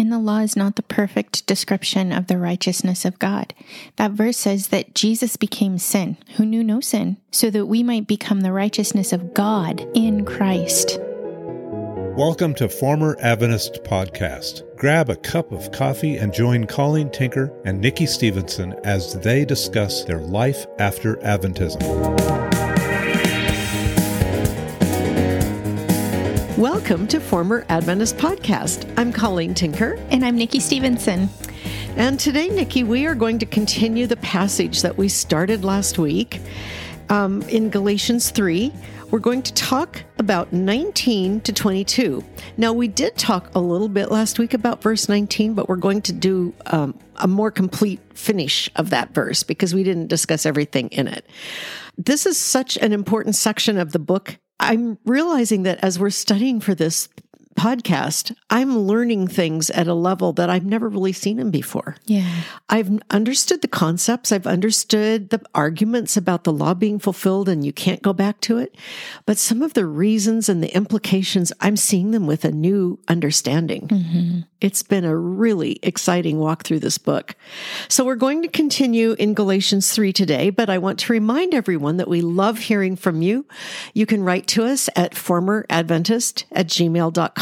And the law is not the perfect description of the righteousness of God. That verse says that Jesus became sin, who knew no sin, so that we might become the righteousness of God in Christ. Welcome to Former Adventist Podcast. Grab a cup of coffee and join Colleen Tinker and Nikki Stevenson as they discuss their life after Adventism. Welcome to Former Adventist Podcast. I'm Colleen Tinker. And I'm Nikki Stevenson. And today, Nikki, we are going to continue the passage that we started last week um, in Galatians 3. We're going to talk about 19 to 22. Now, we did talk a little bit last week about verse 19, but we're going to do um, a more complete finish of that verse because we didn't discuss everything in it. This is such an important section of the book I'm realizing that as we're studying for this podcast, I'm learning things at a level that I've never really seen them before. Yeah. I've understood the concepts. I've understood the arguments about the law being fulfilled and you can't go back to it. But some of the reasons and the implications, I'm seeing them with a new understanding. Mm-hmm. It's been a really exciting walk through this book. So we're going to continue in Galatians 3 today, but I want to remind everyone that we love hearing from you. You can write to us at formeradventist at gmail.com.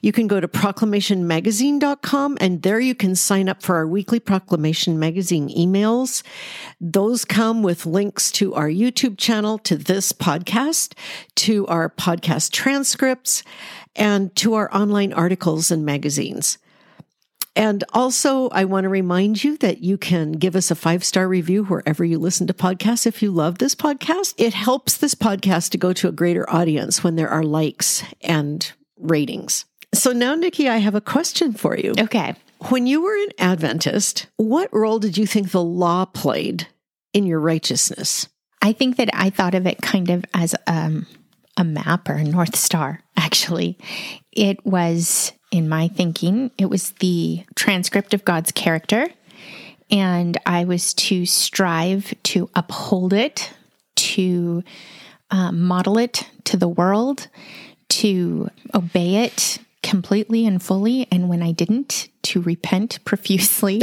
You can go to proclamationmagazine.com and there you can sign up for our weekly Proclamation Magazine emails. Those come with links to our YouTube channel, to this podcast, to our podcast transcripts, and to our online articles and magazines. And also, I want to remind you that you can give us a five star review wherever you listen to podcasts. If you love this podcast, it helps this podcast to go to a greater audience when there are likes and ratings. So now, Nikki, I have a question for you. Okay. When you were an Adventist, what role did you think the law played in your righteousness? I think that I thought of it kind of as um, a map or a North Star, actually. It was, in my thinking, it was the transcript of God's character. And I was to strive to uphold it, to uh, model it to the world, to obey it completely and fully. And when I didn't, to repent profusely.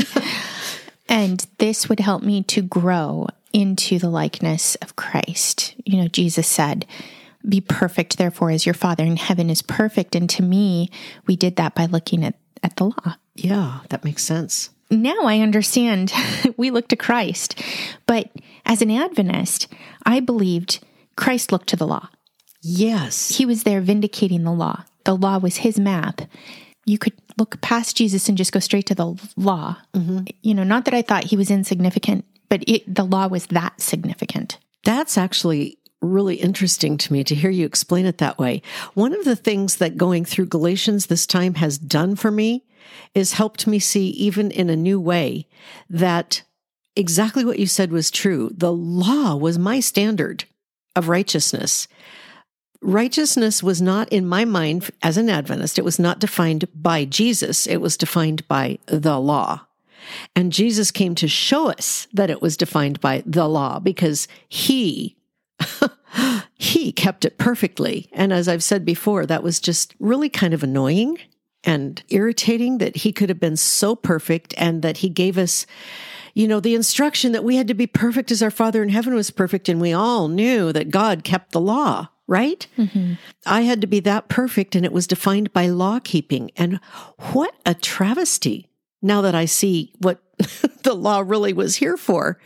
and this would help me to grow into the likeness of Christ. You know, Jesus said, be perfect, therefore, as your Father in heaven is perfect. And to me, we did that by looking at, at the law. Yeah, that makes sense. Now I understand we look to Christ. But as an Adventist, I believed Christ looked to the law. Yes. He was there vindicating the law. The law was his map. You could look past Jesus and just go straight to the law. Mm-hmm. You know, not that I thought he was insignificant, but it, the law was that significant. That's actually really interesting to me to hear you explain it that way. One of the things that going through Galatians this time has done for me is helped me see, even in a new way, that exactly what you said was true. The law was my standard of righteousness. Righteousness was not in my mind as an Adventist. It was not defined by Jesus. It was defined by the law. And Jesus came to show us that it was defined by the law because he he kept it perfectly. And as I've said before, that was just really kind of annoying and irritating that he could have been so perfect and that he gave us, you know, the instruction that we had to be perfect as our Father in heaven was perfect. And we all knew that God kept the law, right? Mm-hmm. I had to be that perfect and it was defined by law keeping. And what a travesty now that I see what the law really was here for.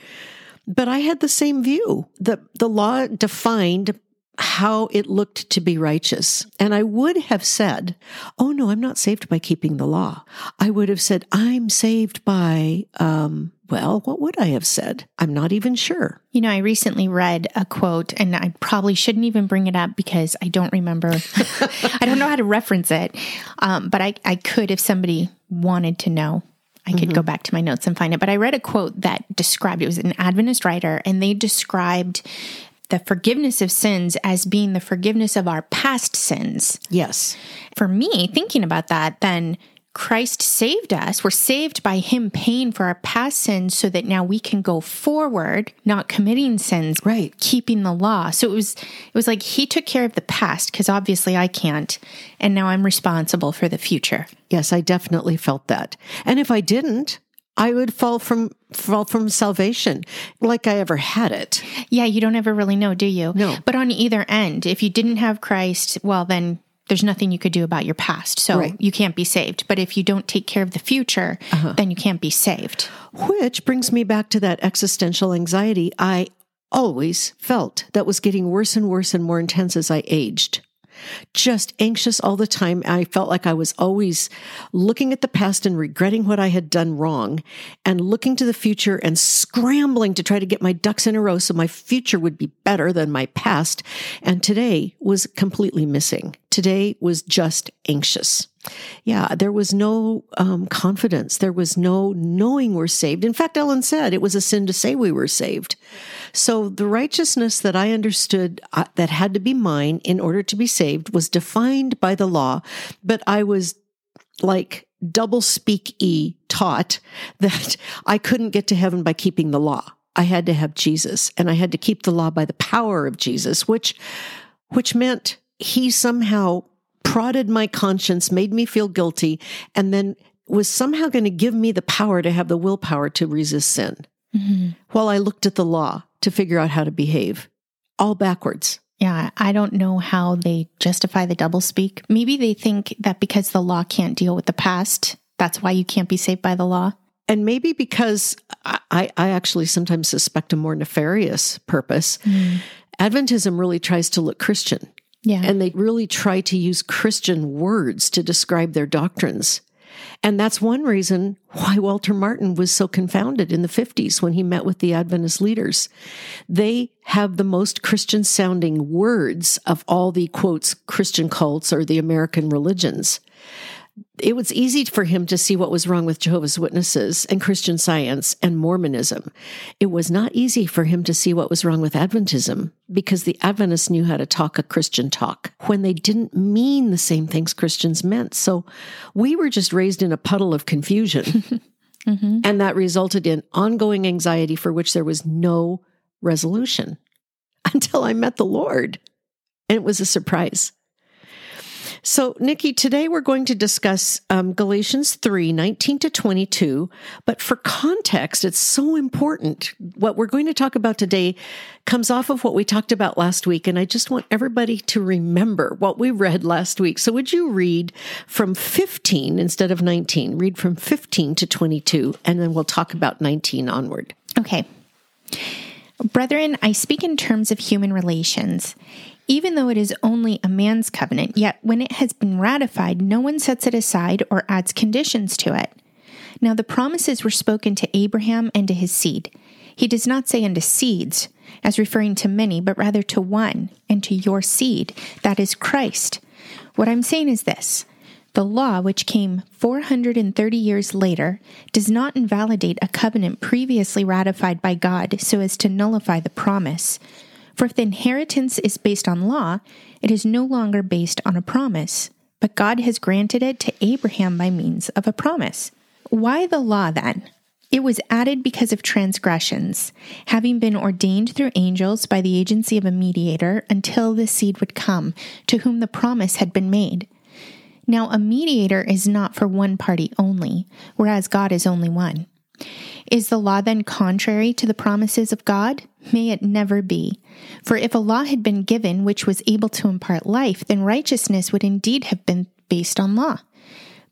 But I had the same view. The, the law defined how it looked to be righteous. And I would have said, Oh no, I'm not saved by keeping the law. I would have said, I'm saved by, um, well, what would I have said? I'm not even sure. You know, I recently read a quote and I probably shouldn't even bring it up because I don't remember. I don't know how to reference it. Um, but I, I could if somebody wanted to know. I could mm-hmm. go back to my notes and find it. But I read a quote that described it was an Adventist writer, and they described the forgiveness of sins as being the forgiveness of our past sins. Yes. For me, thinking about that, then Christ saved us. We're saved by him paying for our past sins so that now we can go forward, not committing sins, Right. keeping the law. So it was it was like he took care of the past because obviously I can't, and now I'm responsible for the future. Yes, I definitely felt that. And if I didn't, I would fall from fall from salvation like I ever had it. Yeah, you don't ever really know, do you? No. But on either end, if you didn't have Christ, well then there's nothing you could do about your past. So Right. you can't be saved. But if you don't take care of the future, uh-huh. then you can't be saved. Which brings me back to that existential anxiety I always felt that was getting worse and worse and more intense as I aged. Just anxious all the time. I felt like I was always looking at the past and regretting what I had done wrong and looking to the future and scrambling to try to get my ducks in a row so my future would be better than my past. And today was completely missing. Today was just anxious. Yeah, there was no um, confidence. There was no knowing we're saved. In fact, Ellen said it was a sin to say we were saved. So the righteousness that I understood uh, that had to be mine in order to be saved was defined by the law, but I was like double speak e taught that I couldn't get to heaven by keeping the law. I had to have Jesus and I had to keep the law by the power of Jesus, which, which meant he somehow prodded my conscience, made me feel guilty, and then was somehow going to give me the power to have the willpower to resist sin. Mm-hmm. While I looked at the law to figure out how to behave, all backwards. Yeah, I don't know how they justify the doublespeak. Maybe they think that because the law can't deal with the past, that's why you can't be saved by the law. And maybe because I, I I actually sometimes suspect a more nefarious purpose, mm. Adventism really tries to look Christian. Yeah. And they really try to use Christian words to describe their doctrines. And that's one reason why Walter Martin was so confounded in the 50s when he met with the Adventist leaders. They have the most Christian sounding words of all the quotes Christian cults or the American religions it was easy for him to see what was wrong with Jehovah's Witnesses and Christian Science and Mormonism. It was not easy for him to see what was wrong with Adventism because the Adventists knew how to talk a Christian talk when they didn't mean the same things Christians meant. So we were just raised in a puddle of confusion. Mm-hmm. And that resulted in ongoing anxiety for which there was no resolution until I met the Lord. And it was a surprise. So, Nikki, today we're going to discuss um, Galatians 3 19 to 22. But for context, it's so important. What we're going to talk about today comes off of what we talked about last week. And I just want everybody to remember what we read last week. So, would you read from 15 instead of 19? Read from 15 to 22, and then we'll talk about 19 onward. Okay. Brethren, I speak in terms of human relations. Even though it is only a man's covenant, yet when it has been ratified, no one sets it aside or adds conditions to it. Now the promises were spoken to Abraham and to his seed. He does not say unto seeds, as referring to many, but rather to one, and to your seed, that is Christ. What I'm saying is this the law, which came 430 years later, does not invalidate a covenant previously ratified by God so as to nullify the promise. For if the inheritance is based on law, it is no longer based on a promise, but God has granted it to Abraham by means of a promise. Why the law then? It was added because of transgressions, having been ordained through angels by the agency of a mediator until the seed would come, to whom the promise had been made. Now, a mediator is not for one party only, whereas God is only one. Is the law then contrary to the promises of God? May it never be. For if a law had been given which was able to impart life, then righteousness would indeed have been based on law.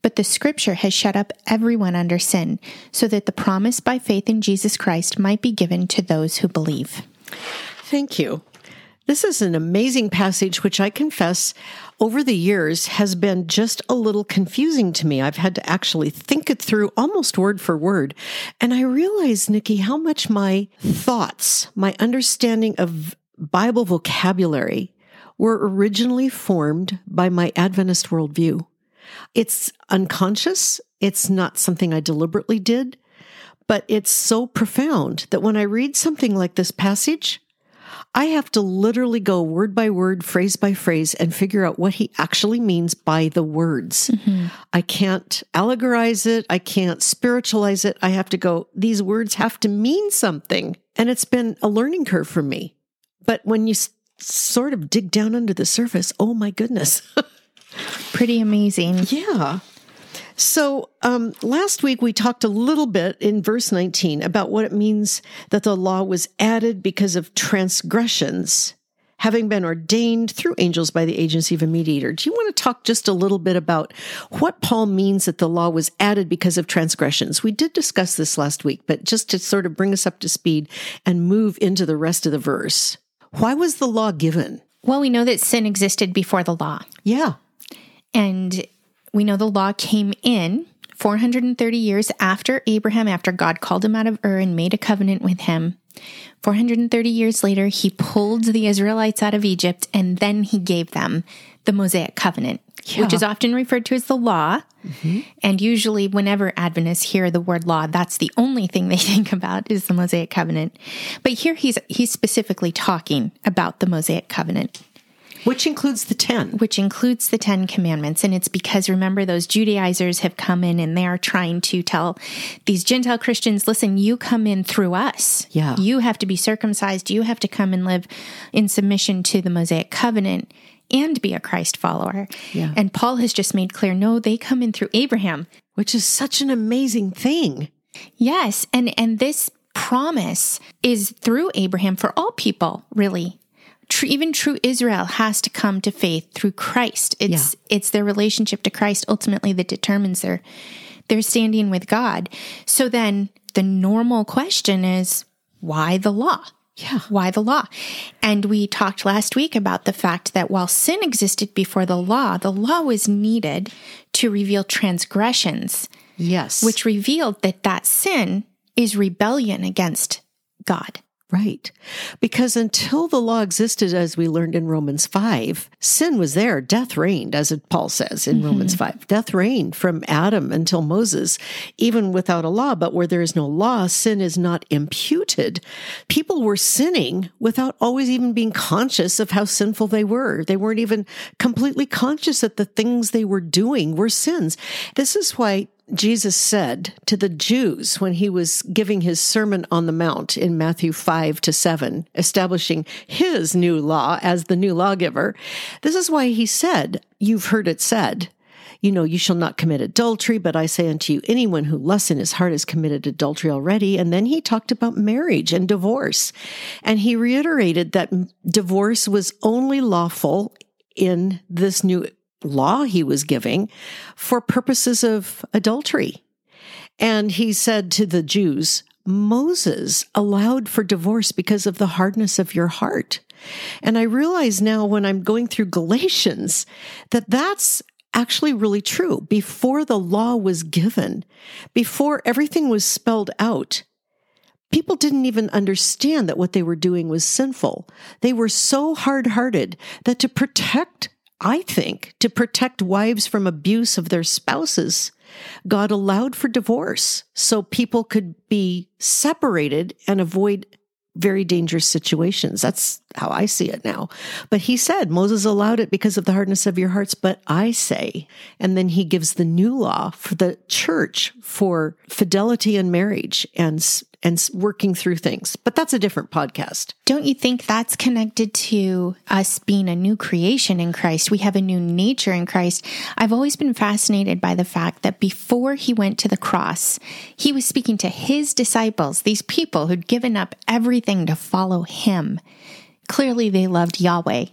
But the scripture has shut up everyone under sin, so that the promise by faith in Jesus Christ might be given to those who believe. Thank you. This is an amazing passage, which I confess over the years has been just a little confusing to me. I've had to actually think it through almost word for word. And I realize, Nikki, how much my thoughts, my understanding of Bible vocabulary were originally formed by my Adventist worldview. It's unconscious. It's not something I deliberately did, but it's so profound that when I read something like this passage, I have to literally go word by word, phrase by phrase, and figure out what he actually means by the words. Mm-hmm. I can't allegorize it. I can't spiritualize it. I have to go, these words have to mean something. And it's been a learning curve for me. But when you s- sort of dig down under the surface, oh my goodness. Pretty amazing. Yeah. So um, last week we talked a little bit in verse 19 about what it means that the law was added because of transgressions having been ordained through angels by the agency of a mediator. Do you want to talk just a little bit about what Paul means that the law was added because of transgressions? We did discuss this last week, but just to sort of bring us up to speed and move into the rest of the verse. Why was the law given? Well, we know that sin existed before the law. Yeah. And we know the law came in 430 years after Abraham, after God called him out of Ur and made a covenant with him. 430 years later, he pulled the Israelites out of Egypt and then he gave them the Mosaic covenant, yeah. which is often referred to as the law. Mm-hmm. And usually, whenever Adventists hear the word law, that's the only thing they think about is the Mosaic covenant. But here he's, he's specifically talking about the Mosaic covenant. Which includes the 10. Which includes the 10 commandments. And it's because remember, those Judaizers have come in and they're trying to tell these Gentile Christians, listen, you come in through us. Yeah. You have to be circumcised. You have to come and live in submission to the Mosaic covenant and be a Christ follower. Yeah. And Paul has just made clear no, they come in through Abraham. Which is such an amazing thing. Yes. And, and this promise is through Abraham for all people, really true, even true Israel has to come to faith through Christ. It's yeah. it's their relationship to Christ ultimately that determines their their standing with God. So then the normal question is why the law? Yeah. Why the law? And we talked last week about the fact that while sin existed before the law, the law was needed to reveal transgressions. Yes. Which revealed that that sin is rebellion against God. Right. Because until the law existed, as we learned in Romans 5, sin was there. Death reigned, as Paul says in mm-hmm. Romans 5. Death reigned from Adam until Moses, even without a law. But where there is no law, sin is not imputed. People were sinning without always even being conscious of how sinful they were. They weren't even completely conscious that the things they were doing were sins. This is why Jesus said to the Jews when he was giving his Sermon on the Mount in Matthew 5 to 7, establishing his new law as the new lawgiver. This is why he said, You've heard it said, you know, you shall not commit adultery, but I say unto you, anyone who lusts in his heart has committed adultery already. And then he talked about marriage and divorce. And he reiterated that divorce was only lawful in this new law he was giving for purposes of adultery. And he said to the Jews, Moses allowed for divorce because of the hardness of your heart. And I realize now when I'm going through Galatians that that's actually really true. Before the law was given, before everything was spelled out, people didn't even understand that what they were doing was sinful. They were so hard hearted that to protect I think, to protect wives from abuse of their spouses, God allowed for divorce so people could be separated and avoid very dangerous situations. That's how I see it now. But he said, Moses allowed it because of the hardness of your hearts, but I say, and then he gives the new law for the church for fidelity in marriage and and working through things. But that's a different podcast. Don't you think that's connected to us being a new creation in Christ? We have a new nature in Christ. I've always been fascinated by the fact that before he went to the cross, he was speaking to his disciples, these people who'd given up everything to follow him. Clearly, they loved Yahweh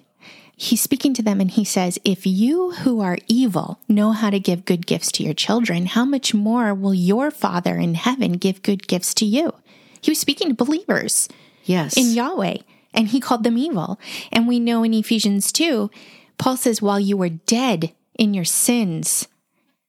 he's speaking to them and he says, If you who are evil know how to give good gifts to your children, how much more will your Father in heaven give good gifts to you? He was speaking to believers. Yes. In Yahweh, and he called them evil. And we know in Ephesians 2, Paul says, While you were dead in your sins,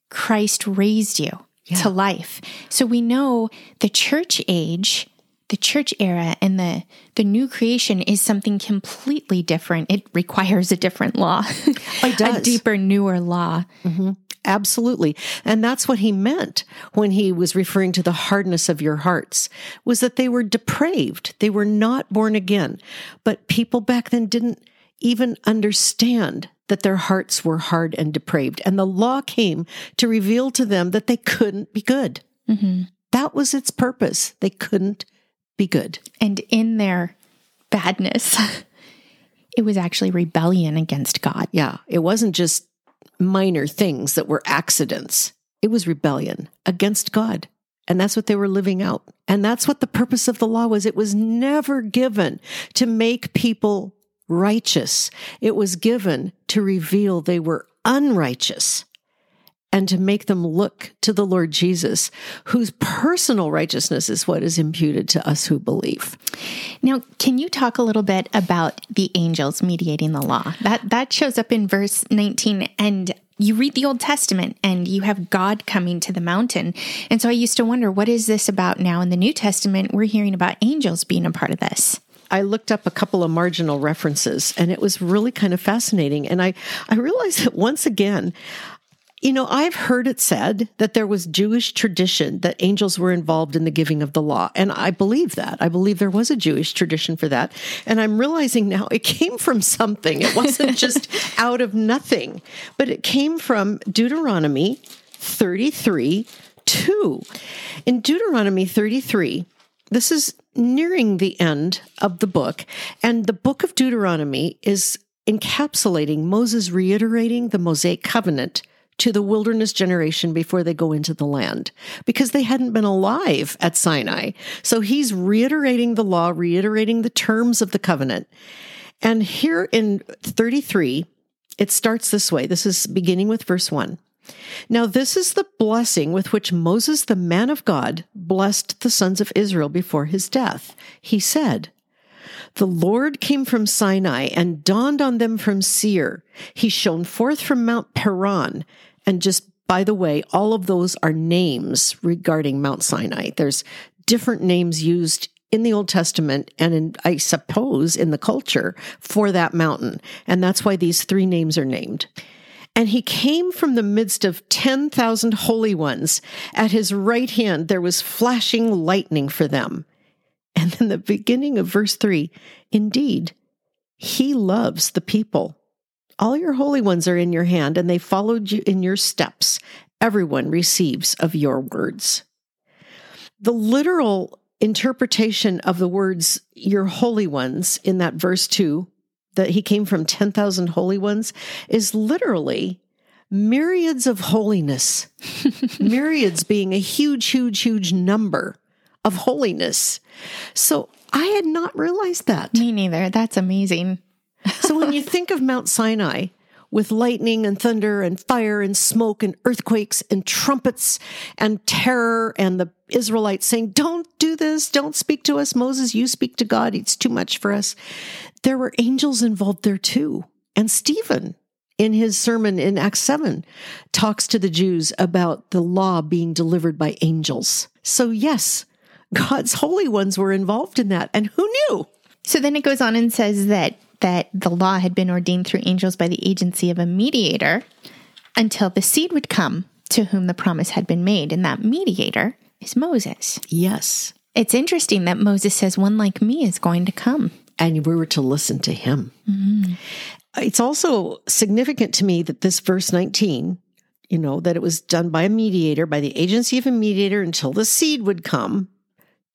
Christ raised you yeah. to life. So we know the church age the church era and the the new creation is something completely different. It requires a different law, a deeper, newer law. Mm-hmm. Absolutely. And that's what he meant when he was referring to the hardness of your hearts was that they were depraved. They were not born again. But people back then didn't even understand that their hearts were hard and depraved. And the law came to reveal to them that they couldn't be good. Mm-hmm. That was its purpose. They couldn't be good. And in their badness, it was actually rebellion against God. Yeah. It wasn't just minor things that were accidents, it was rebellion against God. And that's what they were living out. And that's what the purpose of the law was. It was never given to make people righteous. It was given to reveal they were unrighteous and to make them look to the Lord Jesus, whose personal righteousness is what is imputed to us who believe. Now, can you talk a little bit about the angels mediating the law? That that shows up in verse 19 and you read the Old Testament and you have God coming to the mountain. And so I used to wonder what is this about now in the New Testament? We're hearing about angels being a part of this. I looked up a couple of marginal references and it was really kind of fascinating. And I, I realized that once again, you know, I've heard it said that there was Jewish tradition that angels were involved in the giving of the law. And I believe that. I believe there was a Jewish tradition for that. And I'm realizing now it came from something. It wasn't just out of nothing, but it came from Deuteronomy 33 2. In Deuteronomy 33, this is nearing the end of the book, and the book of Deuteronomy is encapsulating Moses reiterating the Mosaic covenant to the wilderness generation before they go into the land because they hadn't been alive at Sinai. So he's reiterating the law, reiterating the terms of the covenant. And here in 33, it starts this way. This is beginning with verse 1. Now, this is the blessing with which Moses, the man of God, blessed the sons of Israel before his death. He said, the Lord came from Sinai and dawned on them from Seir. He shone forth from Mount Paran and just by the way, all of those are names regarding Mount Sinai. There's different names used in the Old Testament and in, I suppose, in the culture for that mountain. And that's why these three names are named. And he came from the midst of 10,000 holy ones. At his right hand, there was flashing lightning for them. And then the beginning of verse three, indeed, he loves the people all your holy ones are in your hand, and they followed you in your steps. Everyone receives of your words. The literal interpretation of the words, your holy ones, in that verse 2, that he came from 10,000 holy ones, is literally myriads of holiness. myriads being a huge, huge, huge number of holiness. So I had not realized that. Me neither. That's amazing so when you think of Mount Sinai with lightning and thunder and fire and smoke and earthquakes and trumpets and terror and the Israelites saying, Don't do this. Don't speak to us. Moses, you speak to God. It's too much for us. There were angels involved there too. And Stephen, in his sermon in Acts 7, talks to the Jews about the law being delivered by angels. So, yes, God's holy ones were involved in that. And who knew? So then it goes on and says that that the law had been ordained through angels by the agency of a mediator until the seed would come to whom the promise had been made. And that mediator is Moses. Yes. It's interesting that Moses says, One like me is going to come. And we were to listen to him. Mm-hmm. It's also significant to me that this verse 19, you know, that it was done by a mediator, by the agency of a mediator until the seed would come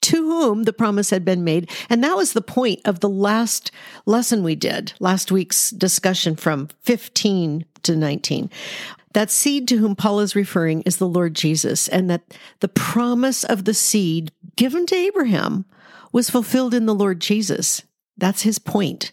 to whom the promise had been made. And that was the point of the last lesson we did, last week's discussion from 15 to 19. That seed to whom Paul is referring is the Lord Jesus, and that the promise of the seed given to Abraham was fulfilled in the Lord Jesus. That's his point.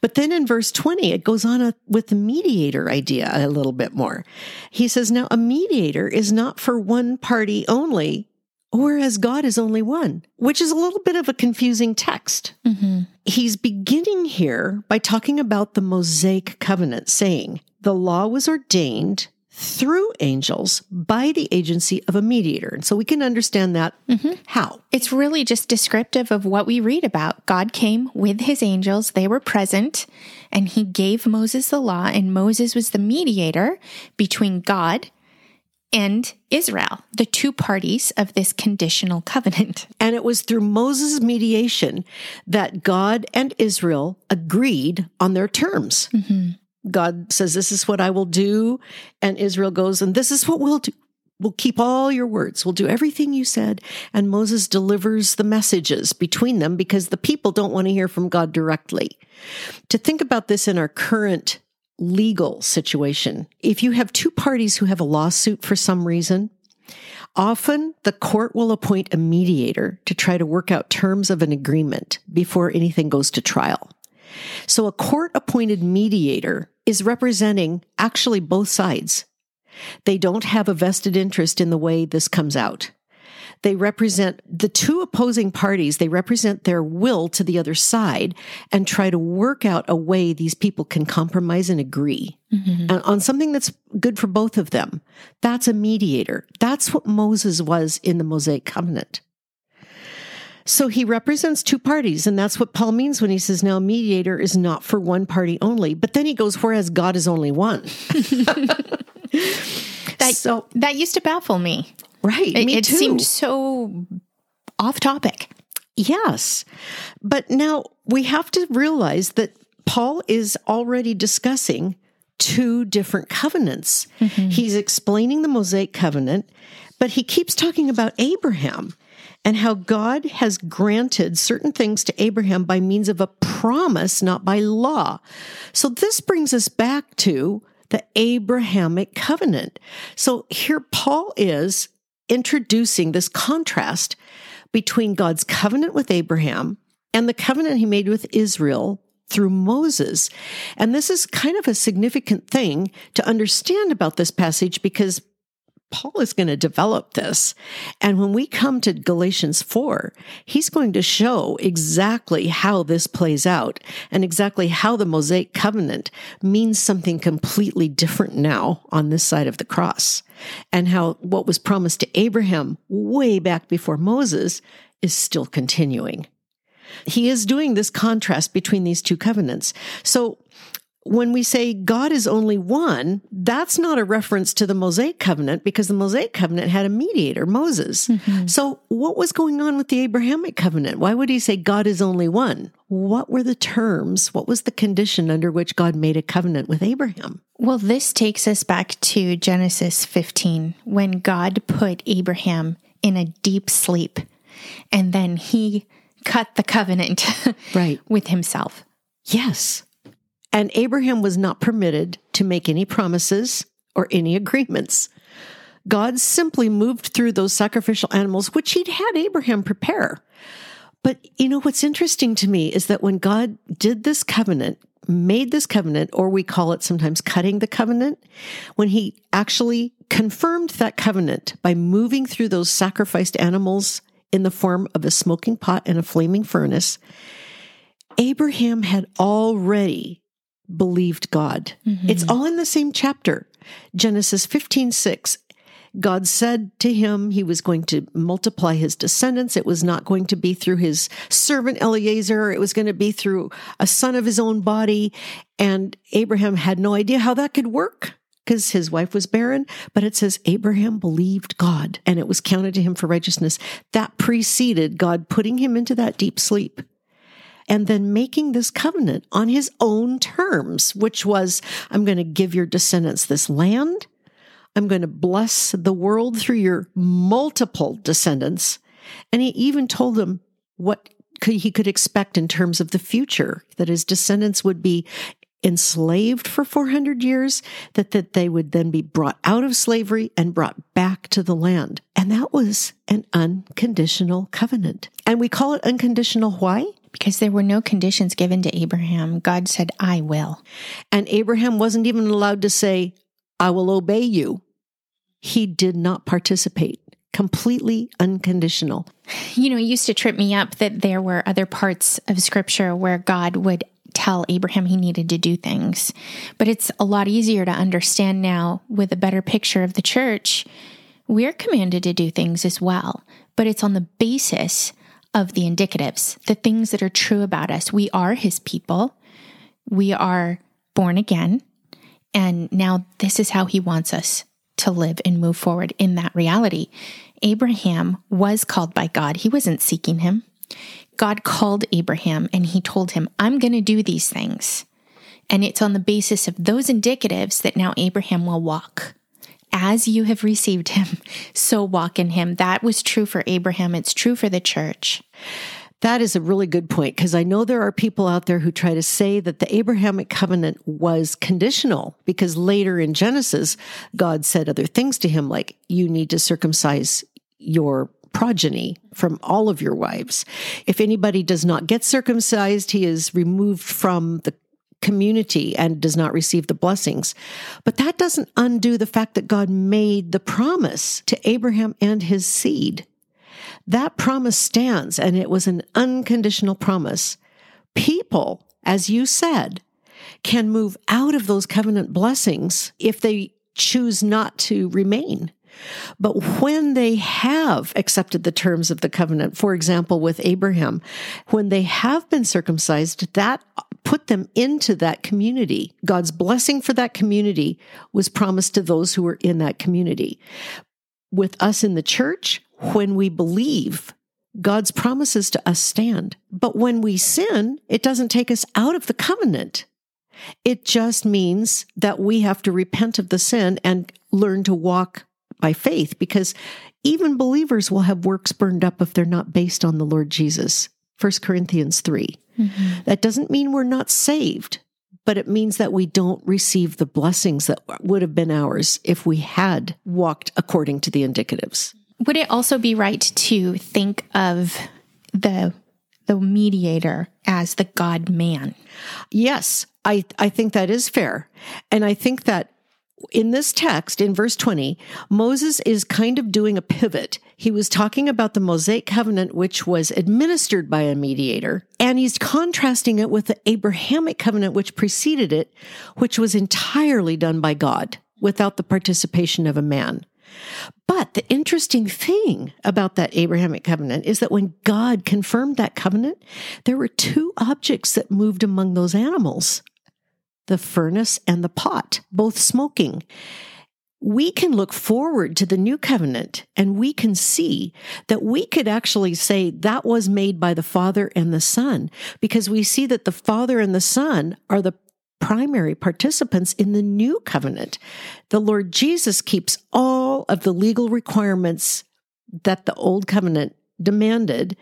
But then in verse 20, it goes on with the mediator idea a little bit more. He says, Now a mediator is not for one party only, whereas God is only one, which is a little bit of a confusing text. Mm-hmm. He's beginning here by talking about the Mosaic covenant, saying the law was ordained through angels by the agency of a mediator. And so we can understand that mm-hmm. how. It's really just descriptive of what we read about. God came with his angels, they were present, and he gave Moses the law, and Moses was the mediator between God and Israel, the two parties of this conditional covenant. And it was through Moses' mediation that God and Israel agreed on their terms. Mm-hmm. God says, This is what I will do. And Israel goes, And this is what we'll do. We'll keep all your words. We'll do everything you said. And Moses delivers the messages between them because the people don't want to hear from God directly. To think about this in our current legal situation, if you have two parties who have a lawsuit for some reason, often the court will appoint a mediator to try to work out terms of an agreement before anything goes to trial. So a court appointed mediator is representing actually both sides. They don't have a vested interest in the way this comes out. They represent the two opposing parties. They represent their will to the other side and try to work out a way these people can compromise and agree mm-hmm. on something that's good for both of them. That's a mediator. That's what Moses was in the Mosaic covenant. So he represents two parties, and that's what Paul means when he says now mediator is not for one party only. But then he goes, whereas God is only one. that, so that used to baffle me. Right. It, it seemed so off topic. Yes. But now we have to realize that Paul is already discussing two different covenants. Mm-hmm. He's explaining the Mosaic covenant, but he keeps talking about Abraham and how God has granted certain things to Abraham by means of a promise, not by law. So this brings us back to the Abrahamic covenant. So here Paul is introducing this contrast between God's covenant with Abraham and the covenant he made with Israel through Moses. And this is kind of a significant thing to understand about this passage because Paul is going to develop this. And when we come to Galatians 4, he's going to show exactly how this plays out and exactly how the Mosaic covenant means something completely different now on this side of the cross. And how what was promised to Abraham way back before Moses is still continuing. He is doing this contrast between these two covenants. So when we say God is only one, that's not a reference to the Mosaic covenant because the Mosaic covenant had a mediator, Moses. Mm-hmm. So what was going on with the Abrahamic covenant? Why would he say God is only one? What were the terms? What was the condition under which God made a covenant with Abraham? Well, this takes us back to Genesis 15 when God put Abraham in a deep sleep and then he cut the covenant right. with himself. Yes. And Abraham was not permitted to make any promises or any agreements. God simply moved through those sacrificial animals, which he'd had Abraham prepare. But you know, what's interesting to me is that when God did this covenant, made this covenant, or we call it sometimes cutting the covenant, when he actually confirmed that covenant by moving through those sacrificed animals in the form of a smoking pot and a flaming furnace, Abraham had already believed God. Mm-hmm. It's all in the same chapter. Genesis 15, 6. God said to him he was going to multiply his descendants. It was not going to be through his servant Eliezer. It was going to be through a son of his own body. And Abraham had no idea how that could work because his wife was barren. But it says Abraham believed God and it was counted to him for righteousness. That preceded God putting him into that deep sleep and then making this covenant on his own terms, which was, I'm going to give your descendants this land. I'm going to bless the world through your multiple descendants. And he even told them what he could expect in terms of the future, that his descendants would be enslaved for 400 years, that, that they would then be brought out of slavery and brought back to the land. And that was an unconditional covenant. And we call it unconditional why? because there were no conditions given to Abraham. God said, I will. And Abraham wasn't even allowed to say, I will obey you. He did not participate. Completely unconditional. You know, it used to trip me up that there were other parts of scripture where God would tell Abraham he needed to do things. But it's a lot easier to understand now with a better picture of the church. We're commanded to do things as well, but it's on the basis of the indicatives, the things that are true about us. We are his people. We are born again. And now this is how he wants us to live and move forward in that reality. Abraham was called by God, he wasn't seeking him. God called Abraham and he told him, I'm going to do these things. And it's on the basis of those indicatives that now Abraham will walk. As you have received him, so walk in him. That was true for Abraham. It's true for the church. That is a really good point because I know there are people out there who try to say that the Abrahamic covenant was conditional because later in Genesis, God said other things to him like, you need to circumcise your progeny from all of your wives. If anybody does not get circumcised, he is removed from the community and does not receive the blessings. But that doesn't undo the fact that God made the promise to Abraham and his seed. That promise stands and it was an unconditional promise. People, as you said, can move out of those covenant blessings if they choose not to remain. But when they have accepted the terms of the covenant, for example, with Abraham, when they have been circumcised, that put them into that community. God's blessing for that community was promised to those who were in that community. With us in the church, when we believe, God's promises to us stand. But when we sin, it doesn't take us out of the covenant. It just means that we have to repent of the sin and learn to walk by faith because even believers will have works burned up if they're not based on the Lord Jesus. 1 Corinthians 3. Mm-hmm. That doesn't mean we're not saved, but it means that we don't receive the blessings that would have been ours if we had walked according to the indicatives. Would it also be right to think of the the mediator as the God man? Yes, I, I think that is fair. And I think that in this text, in verse 20, Moses is kind of doing a pivot. He was talking about the Mosaic covenant, which was administered by a mediator, and he's contrasting it with the Abrahamic covenant, which preceded it, which was entirely done by God without the participation of a man. But the interesting thing about that Abrahamic covenant is that when God confirmed that covenant, there were two objects that moved among those animals the furnace and the pot, both smoking. We can look forward to the new covenant and we can see that we could actually say that was made by the Father and the Son because we see that the Father and the Son are the primary participants in the new covenant. The Lord Jesus keeps all of the legal requirements that the old covenant demanded.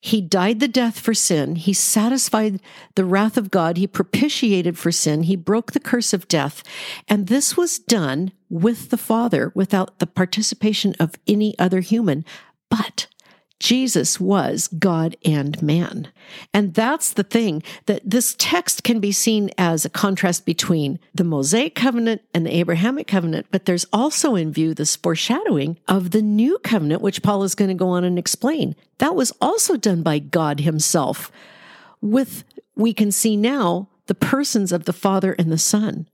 He died the death for sin. He satisfied the wrath of God. He propitiated for sin. He broke the curse of death. And this was done with the Father without the participation of any other human. But Jesus was God and man. And that's the thing that this text can be seen as a contrast between the Mosaic covenant and the Abrahamic covenant, but there's also in view this foreshadowing of the new covenant, which Paul is going to go on and explain. That was also done by God himself with, we can see now, the persons of the Father and the Son.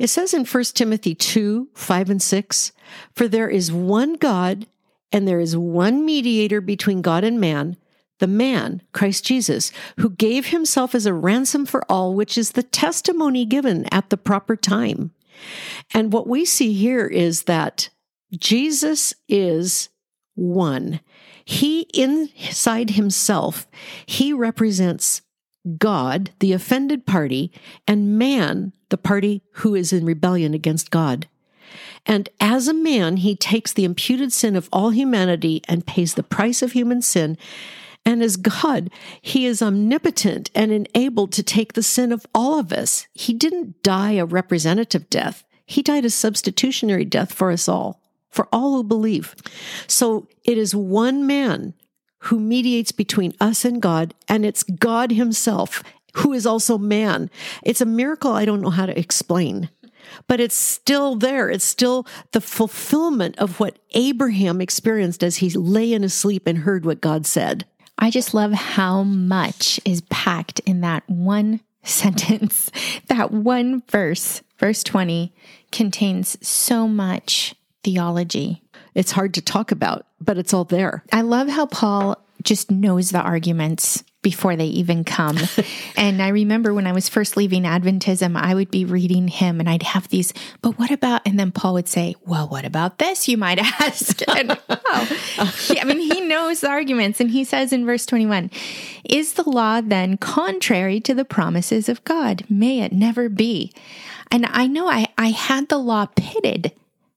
It says in 1 Timothy 2, 5 and 6, For there is one God and there is one mediator between God and man, the man, Christ Jesus, who gave himself as a ransom for all, which is the testimony given at the proper time. And what we see here is that Jesus is one. He, inside himself, he represents God, the offended party, and man, the party who is in rebellion against God. And as a man, he takes the imputed sin of all humanity and pays the price of human sin. And as God, he is omnipotent and enabled to take the sin of all of us. He didn't die a representative death. He died a substitutionary death for us all, for all who believe. So it is one man who mediates between us and God, and it's God himself who is also man. It's a miracle I don't know how to explain but it's still there. It's still the fulfillment of what Abraham experienced as he lay in his sleep and heard what God said. I just love how much is packed in that one sentence. That one verse, verse 20, contains so much theology. It's hard to talk about, but it's all there. I love how Paul just knows the arguments before they even come. and I remember when I was first leaving Adventism, I would be reading him and I'd have these, but what about, and then Paul would say, well, what about this? You might ask. And, oh, I mean, he knows the arguments and he says in verse 21, is the law then contrary to the promises of God? May it never be. And I know I, I had the law pitted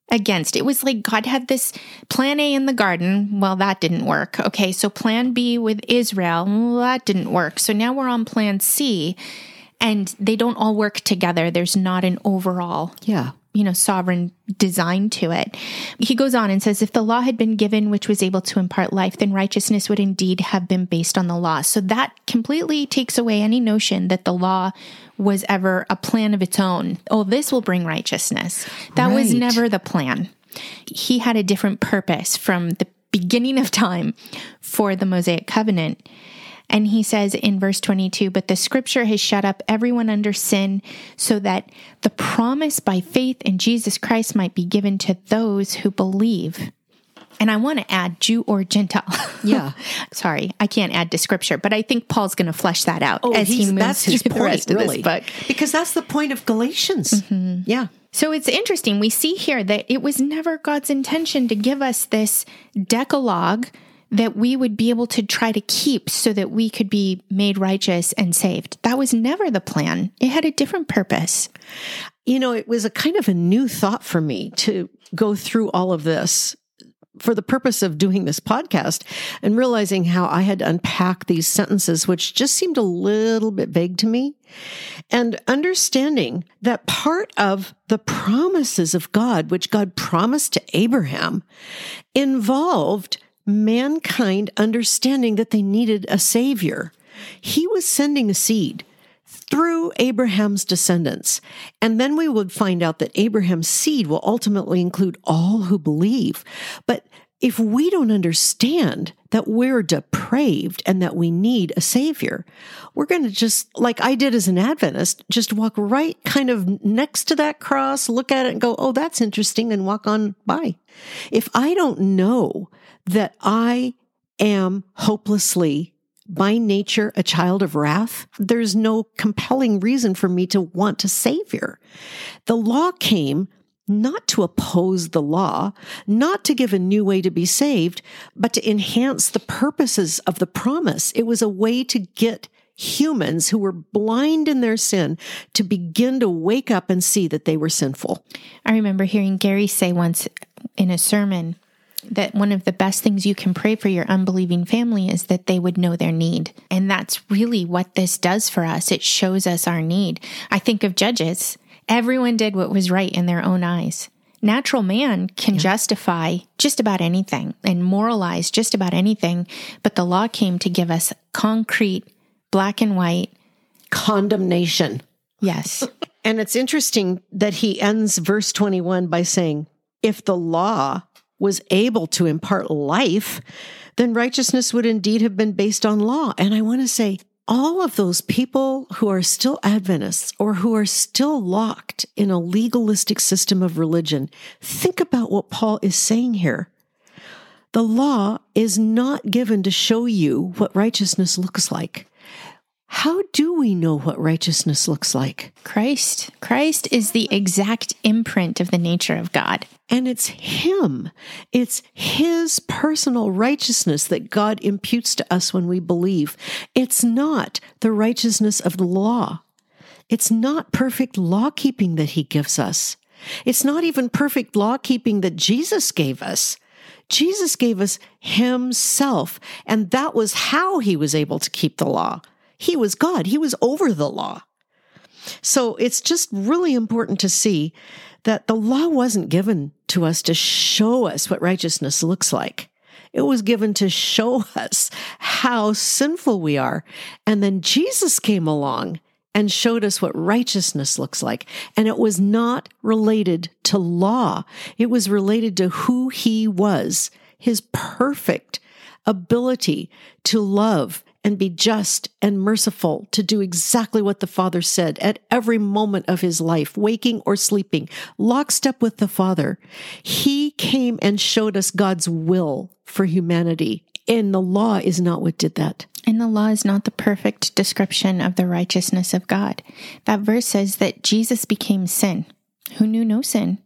against. It was like God had this plan A in the garden. Well, that didn't work. Okay, so plan B with Israel. Well, that didn't work. So now we're on plan C and they don't all work together. There's not an overall Yeah. You know, sovereign design to it. He goes on and says, if the law had been given which was able to impart life, then righteousness would indeed have been based on the law. So that completely takes away any notion that the law was ever a plan of its own. Oh, this will bring righteousness. That was never the plan. He had a different purpose from the beginning of time for the Mosaic covenant. And he says in verse 22 But the scripture has shut up everyone under sin, so that the promise by faith in Jesus Christ might be given to those who believe. And I want to add Jew or Gentile. Yeah. Sorry, I can't add to scripture, but I think Paul's going to flesh that out as he Oh, moves through point, the rest of really. this book. Because that's the point of Galatians. Mm-hmm. Yeah. So it's interesting. We see here that it was never God's intention to give us this decalogue that we would be able to try to keep so that we could be made righteous and saved. That was never the plan. It had a different purpose. You know, it was a kind of a new thought for me to go through all of this for the purpose of doing this podcast and realizing how I had to unpack these sentences, which just seemed a little bit vague to me. And understanding that part of the promises of God, which God promised to Abraham, involved mankind understanding that they needed a savior. He was sending a seed through Abraham's descendants. And then we would find out that Abraham's seed will ultimately include all who believe. But if we don't understand that we're depraved and that we need a savior, we're going to just, like I did as an Adventist, just walk right kind of next to that cross, look at it and go, oh, that's interesting, and walk on by. If I don't know that I am hopelessly by nature a child of wrath, there's no compelling reason for me to want a savior. The law came not to oppose the law, not to give a new way to be saved, but to enhance the purposes of the promise. It was a way to get humans who were blind in their sin to begin to wake up and see that they were sinful. I remember hearing Gary say once in a sermon that one of the best things you can pray for your unbelieving family is that they would know their need. And that's really what this does for us. It shows us our need. I think of judges. Everyone did what was right in their own eyes. Natural man can justify just about anything and moralize just about anything, but the law came to give us concrete, black and white. Condemnation. Yes. And it's interesting that he ends verse 21 by saying, If the law was able to impart life, then righteousness would indeed have been based on law. And I want to say, all of those people who are still Adventists or who are still locked in a legalistic system of religion, think about what Paul is saying here. The law is not given to show you what righteousness looks like. How do we know what righteousness looks like? Christ. Christ is the exact imprint of the nature of God. And it's Him. It's His personal righteousness that God imputes to us when we believe. It's not the righteousness of the law. It's not perfect law keeping that He gives us. It's not even perfect law keeping that Jesus gave us. Jesus gave us Himself, and that was how He was able to keep the law. He was God, He was over the law. So it's just really important to see that the law wasn't given to us to show us what righteousness looks like. It was given to show us how sinful we are. And then Jesus came along and showed us what righteousness looks like. And it was not related to law. It was related to who he was, his perfect ability to love and be just and merciful, to do exactly what the Father said at every moment of his life, waking or sleeping, lockstep with the Father. He came and showed us God's will for humanity. And the law is not what did that. And the law is not the perfect description of the righteousness of God. That verse says that Jesus became sin, who knew no sin,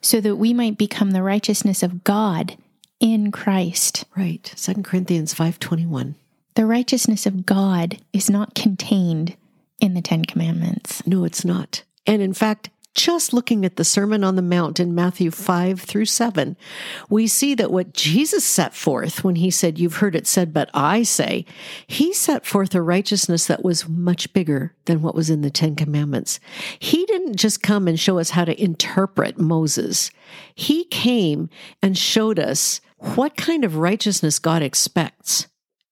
so that we might become the righteousness of God in Christ. Right. Second Corinthians 5:21. The righteousness of God is not contained in the 10 commandments. No, it's not. And in fact, just looking at the Sermon on the Mount in Matthew 5 through 7, we see that what Jesus set forth when he said, You've heard it said, but I say, he set forth a righteousness that was much bigger than what was in the Ten Commandments. He didn't just come and show us how to interpret Moses, he came and showed us what kind of righteousness God expects.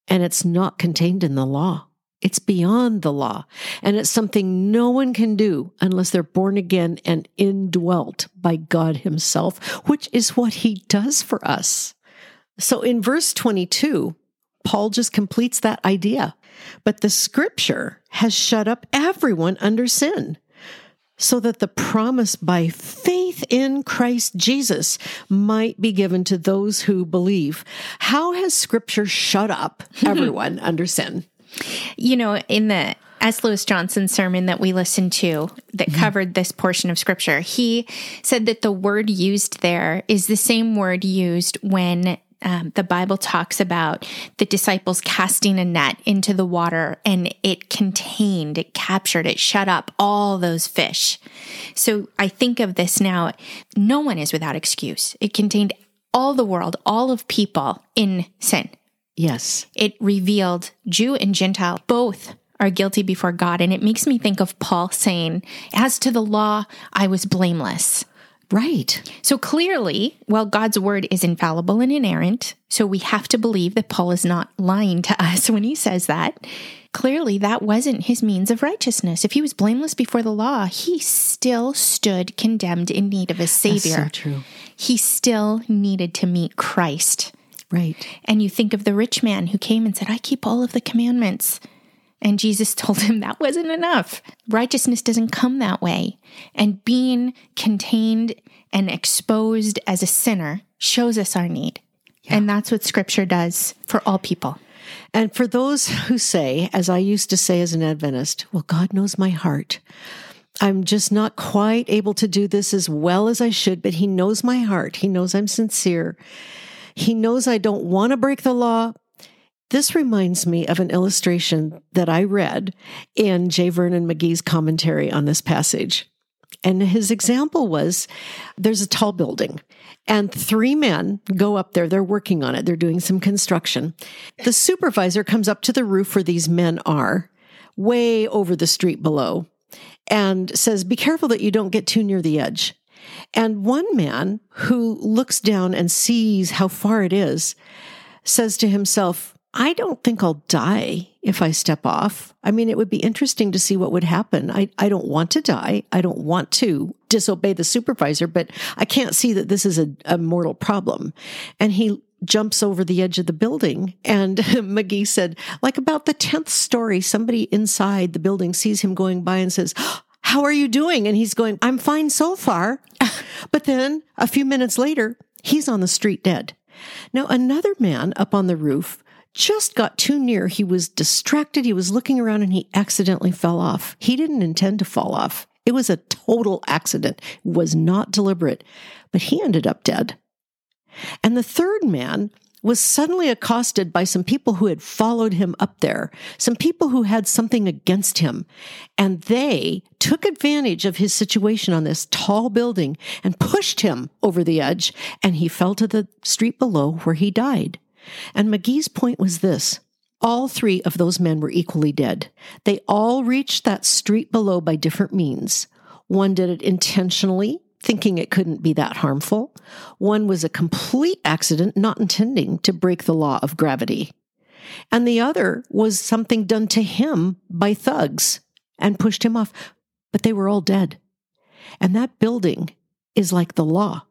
And it's not contained in the law. It's beyond the law, and it's something no one can do unless they're born again and indwelt by God Himself, which is what He does for us. So in verse 22, Paul just completes that idea. But the scripture has shut up everyone under sin so that the promise by faith in Christ Jesus might be given to those who believe. How has scripture shut up everyone under sin? You know, in the S. Lewis Johnson sermon that we listened to that mm-hmm. covered this portion of scripture, he said that the word used there is the same word used when um, the Bible talks about the disciples casting a net into the water and it contained, it captured, it shut up all those fish. So I think of this now, no one is without excuse. It contained all the world, all of people in sin. Yes. It revealed Jew and Gentile both are guilty before God. And it makes me think of Paul saying, As to the law, I was blameless. Right. So clearly, well, God's word is infallible and inerrant. So we have to believe that Paul is not lying to us when he says that. Clearly, that wasn't his means of righteousness. If he was blameless before the law, he still stood condemned in need of a savior. That's so true. He still needed to meet Christ. Right. And you think of the rich man who came and said, I keep all of the commandments. And Jesus told him that wasn't enough. Righteousness doesn't come that way. And being contained and exposed as a sinner shows us our need. Yeah. And that's what scripture does for all people. And for those who say, as I used to say as an Adventist, well, God knows my heart. I'm just not quite able to do this as well as I should, but He knows my heart. He knows I'm sincere. He knows I don't want to break the law. This reminds me of an illustration that I read in J. Vernon McGee's commentary on this passage. And his example was there's a tall building and three men go up there. They're working on it. They're doing some construction. The supervisor comes up to the roof where these men are, way over the street below, and says, Be careful that you don't get too near the edge. And one man who looks down and sees how far it is says to himself, I don't think I'll die if I step off. I mean, it would be interesting to see what would happen. I, I don't want to die. I don't want to disobey the supervisor, but I can't see that this is a, a mortal problem. And he jumps over the edge of the building. And McGee said, like about the 10th story, somebody inside the building sees him going by and says, how are you doing? And he's going, I'm fine so far. but then a few minutes later, he's on the street dead. Now, another man up on the roof just got too near. He was distracted. He was looking around and he accidentally fell off. He didn't intend to fall off. It was a total accident. It was not deliberate, but he ended up dead. And the third man was suddenly accosted by some people who had followed him up there, some people who had something against him. And they took advantage of his situation on this tall building and pushed him over the edge, and he fell to the street below where he died. And McGee's point was this. All three of those men were equally dead. They all reached that street below by different means. One did it intentionally, thinking it couldn't be that harmful. One was a complete accident, not intending to break the law of gravity. And the other was something done to him by thugs and pushed him off. But they were all dead. And that building is like the law.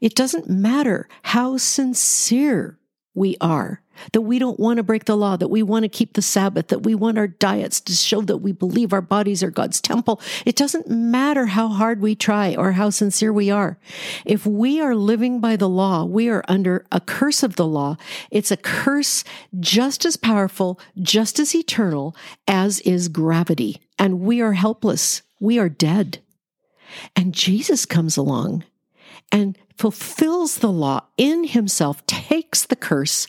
It doesn't matter how sincere we are. That we don't want to break the law, that we want to keep the Sabbath, that we want our diets to show that we believe our bodies are God's temple. It doesn't matter how hard we try or how sincere we are. If we are living by the law, we are under a curse of the law. It's a curse just as powerful, just as eternal as is gravity. And we are helpless. We are dead. And Jesus comes along and fulfills the law in himself, takes the curse,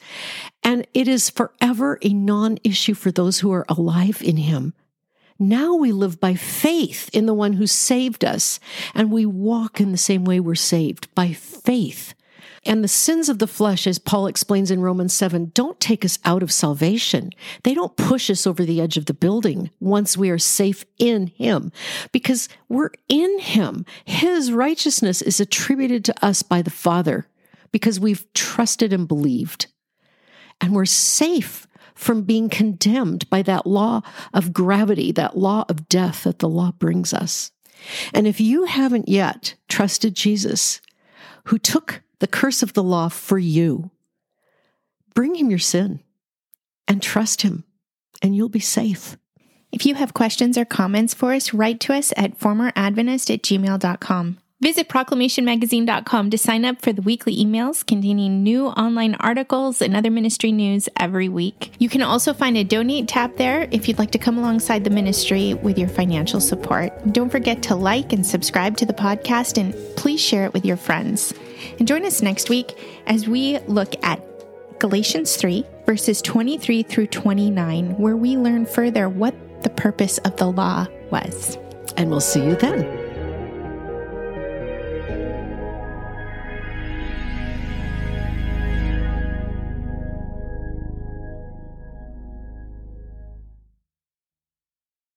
and it is forever a non issue for those who are alive in him. Now we live by faith in the one who saved us, and we walk in the same way we're saved by faith. And the sins of the flesh, as Paul explains in Romans 7, don't take us out of salvation. They don't push us over the edge of the building once we are safe in Him because we're in Him. His righteousness is attributed to us by the Father because we've trusted and believed. And we're safe from being condemned by that law of gravity, that law of death that the law brings us. And if you haven't yet trusted Jesus, who took the curse of the law for you. Bring him your sin and trust him, and you'll be safe. If you have questions or comments for us, write to us at formeradventist at gmail.com. Visit proclamationmagazine.com to sign up for the weekly emails containing new online articles and other ministry news every week. You can also find a donate tab there if you'd like to come alongside the ministry with your financial support. Don't forget to like and subscribe to the podcast and please share it with your friends. And join us next week as we look at Galatians 3, verses 23 through 29, where we learn further what the purpose of the law was. And we'll see you then.